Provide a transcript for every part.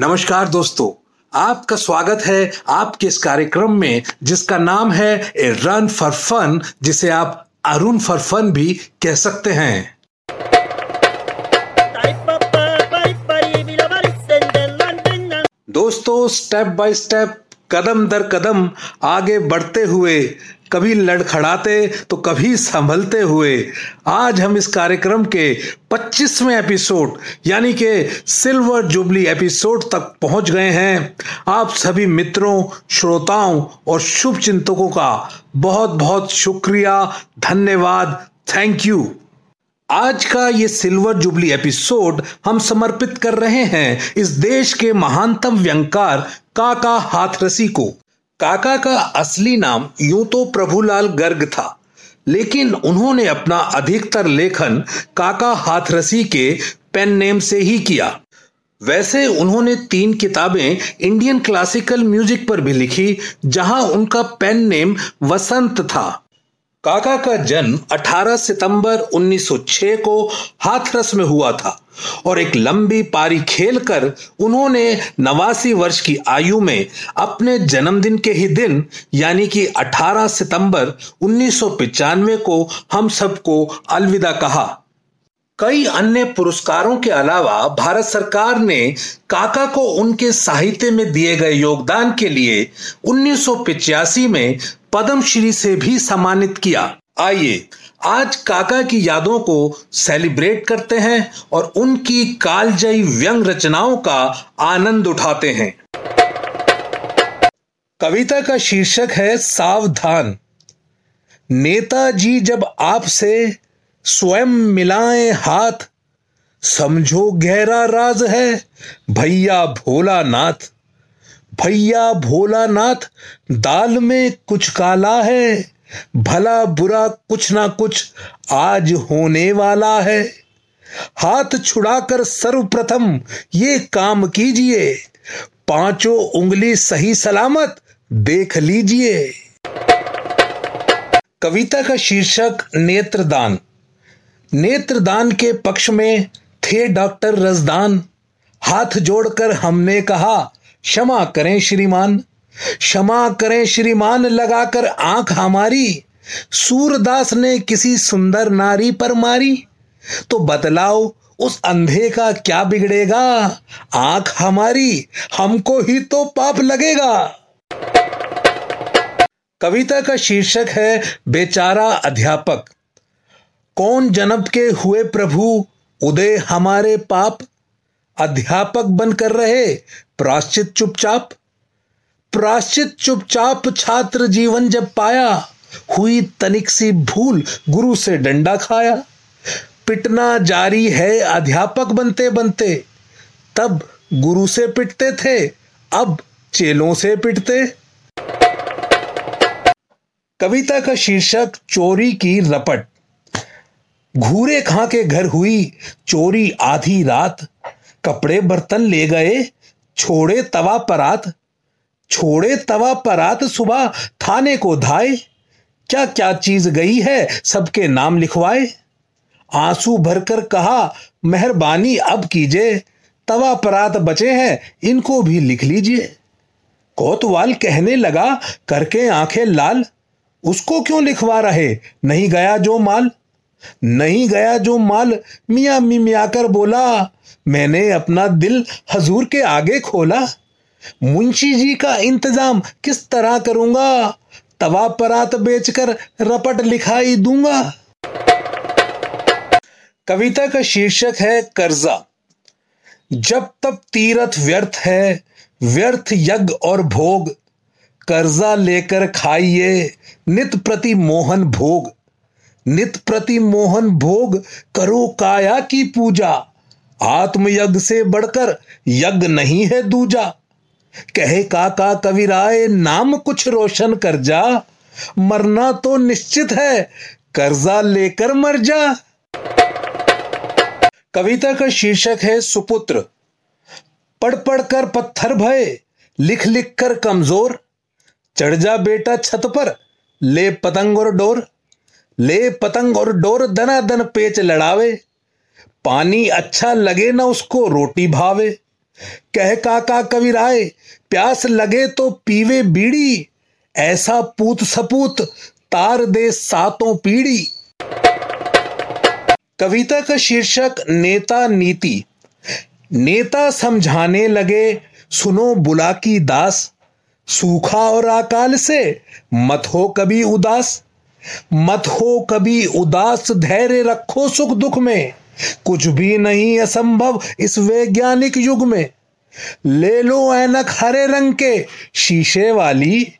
नमस्कार दोस्तों, आपका स्वागत है आपके इस कार्यक्रम में, जिसका नाम है ए रन फॉर फन, जिसे आप अरुण फॉर फन भी कह सकते हैं। दोस्तों, स्टेप बाय स्टेप, कदम दर कदम आगे बढ़ते हुए कभी लड़खड़ाते तो कभी संभलते हुए। आज हम इस कार्यक्रम के 25वें एपिसोड, यानी कि सिल्वर जुबली एपिसोड तक पहुँच गए हैं। आप सभी मित्रों, श्रोताओं और शुभ चिंतकों का बहुत बहुत शुक्रिया, धन्यवाद, थैंक यू। आज का ये सिल्वर जुबली एपिसोड हम समर्पित कर रहे हैं इस देश के महानतम व्यंकार काका हाथरसी को। काका का असली नाम यूँ तो प्रभुलाल गर्ग था, लेकिन उन्होंने अपना अधिकतर लेखन काका हाथरसी के पेन नेम से ही किया। वैसे उन्होंने तीन किताबें इंडियन क्लासिकल म्यूज़िक पर भी लिखी, जहाँ उनका पेन नेम वसंत था। काका का जन्म 18 सितंबर 1906 को हाथरस में हुआ था और एक लंबी पारी खेलकर उन्होंने नवासी वर्ष की आयु में अपने जन्मदिन के ही दिन, यानी कि 18 सितंबर उन्नीस को हम सबको अलविदा कहा। कई अन्य पुरस्कारों के अलावा भारत सरकार ने काका को उनके साहित्य में दिए गए योगदान के लिए उन्नीस में पद्मश्री से भी सम्मानित किया। आइए, आज काका की यादों को सेलिब्रेट करते हैं और उनकी कालजयी व्यंग रचनाओं का आनंद उठाते हैं। कविता का शीर्षक है सावधान। नेताजी जब आपसे स्वयं मिलाए हाथ। समझो गहरा राज है, भैया भोला नाथ भैया भोला नाथ दाल में कुछ काला है, भला बुरा कुछ ना कुछ आज होने वाला है। हाथ छुड़ाकर सर्वप्रथम ये काम कीजिए, पाँचों उंगली सही सलामत देख लीजिए। कविता का शीर्षक नेत्रदान। नेत्रदान के पक्ष में थे डॉक्टर रजदान। हाथ जोड़कर हमने कहा, क्षमा करें श्रीमान। क्षमा करें श्रीमान लगाकर आँख हमारी। सूरदास ने किसी सुंदर नारी पर मारी। तो बतलाओ, उस अंधे का क्या बिगड़ेगा? आँख हमारी, हमको ही तो पाप लगेगा। कविता का शीर्षक है, बेचारा अध्यापक। कौन जन्म के हुए प्रभु उदय हमारे पाप? अध्यापक बनकर रहे, प्राश्चित चुपचाप। प्राश्चित चुपचाप छात्र जीवन जब पाया, हुई तनिक सी भूल गुरु से डंडा खाया। पिटना जारी है अध्यापक बनते बनते, तब गुरु से पिटते थे, अब चेलों से पिटते। कविता का शीर्षक, चोरी की रपट। घूरे खां के घर हुई चोरी आधी रात। कपड़े बर्तन ले गए, छोड़े तवा परात। छोड़े तवा परात सुबह थाने को धाए। क्या क्या चीज़ गई है सबके नाम लिखवाए। आँसू भरकर कहा, मेहरबानी अब कीजिए। तवा परात बचे हैं, इनको भी लिख लीजिए। कोतवाल कहने लगा, करके आँखें लाल। उसको क्यों लिखवा रहे? नहीं गया जो माल। नहीं गया जो माल? मियाँ कर बोला, मैंने अपना दिल हजूर के आगे खोला। मुंशी जी का इंतज़ाम किस तरह करूँगा? तवा परात बेचकर रपट लिखाई दूँगा। कविता का शीर्षक है कर्जा। जब तब तीरथ व्यर्थ है, व्यर्थ यज्ञ और भोग। कर्जा लेकर खाइए, नित प्रति मोहन भोग। नित प्रति मोहन भोग करो काया की पूजा। आत्मयज्ञ से बढ़कर यज्ञ नहीं है दूजा। कहे काका कविराय, नाम कुछ रोशन कर जा। मरना तो निश्चित है, कर्जा लेकर मर जा। कविता का शीर्षक है सुपुत्र। पढ़ पढ़ कर पत्थर भय, लिख लिख कर कमज़ोर। चढ़ जा बेटा छत पर, ले पतंग और डोर। ले पतंग और डोर दना दन पेच लड़ावे। पानी अच्छा लगे ना उसको रोटी भावे। कह काका कवि राय, प्यास लगे तो पीवे बीड़ी। ऐसा पूत सपूत तार दे सातों पीढ़ी कविता का शीर्षक, नेता नीति। नेता समझाने लगे, सुनो बुला की दास। सूखा और अकाल से मत हो कभी उदास। मत हो कभी उदास धैर्य रखो सुख दुख में। कुछ भी नहीं असंभव इस वैज्ञानिक युग में। ले लो ऐनक हरे रंग के शीशे वाली।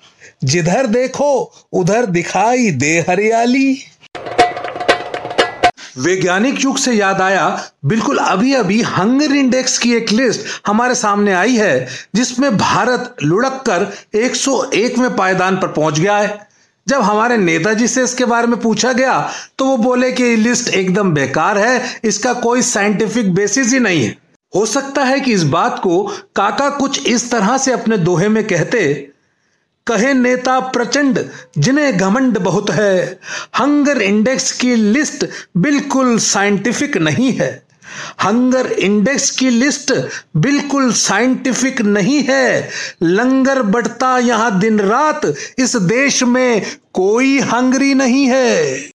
जिधर देखो, उधर दिखाई दे हरियाली। वैज्ञानिक युग से याद आया, बिल्कुल अभी अभी हंगर इंडेक्स की एक लिस्ट हमारे सामने आई है, जिसमें भारत लुढ़क कर 101 में पायदान पर पहुँच गया है। जब हमारे नेताजी से इसके बारे में पूछा गया तो वो बोले कि लिस्ट एकदम बेकार है, इसका कोई साइंटिफिक बेसिस ही नहीं है। हो सकता है कि इस बात को काका कुछ इस तरह से अपने दोहे में कहते, कहे नेता प्रचंड, जिन्हें घमंड बहुत है हंगर इंडेक्स की लिस्ट बिल्कुल साइंटिफिक नहीं है। हंगर इंडेक्स की लिस्ट बिल्कुल साइंटिफिक नहीं है। लंगर बढ़ता यहाँ दिन रात, इस देश में कोई हंगरी नहीं है।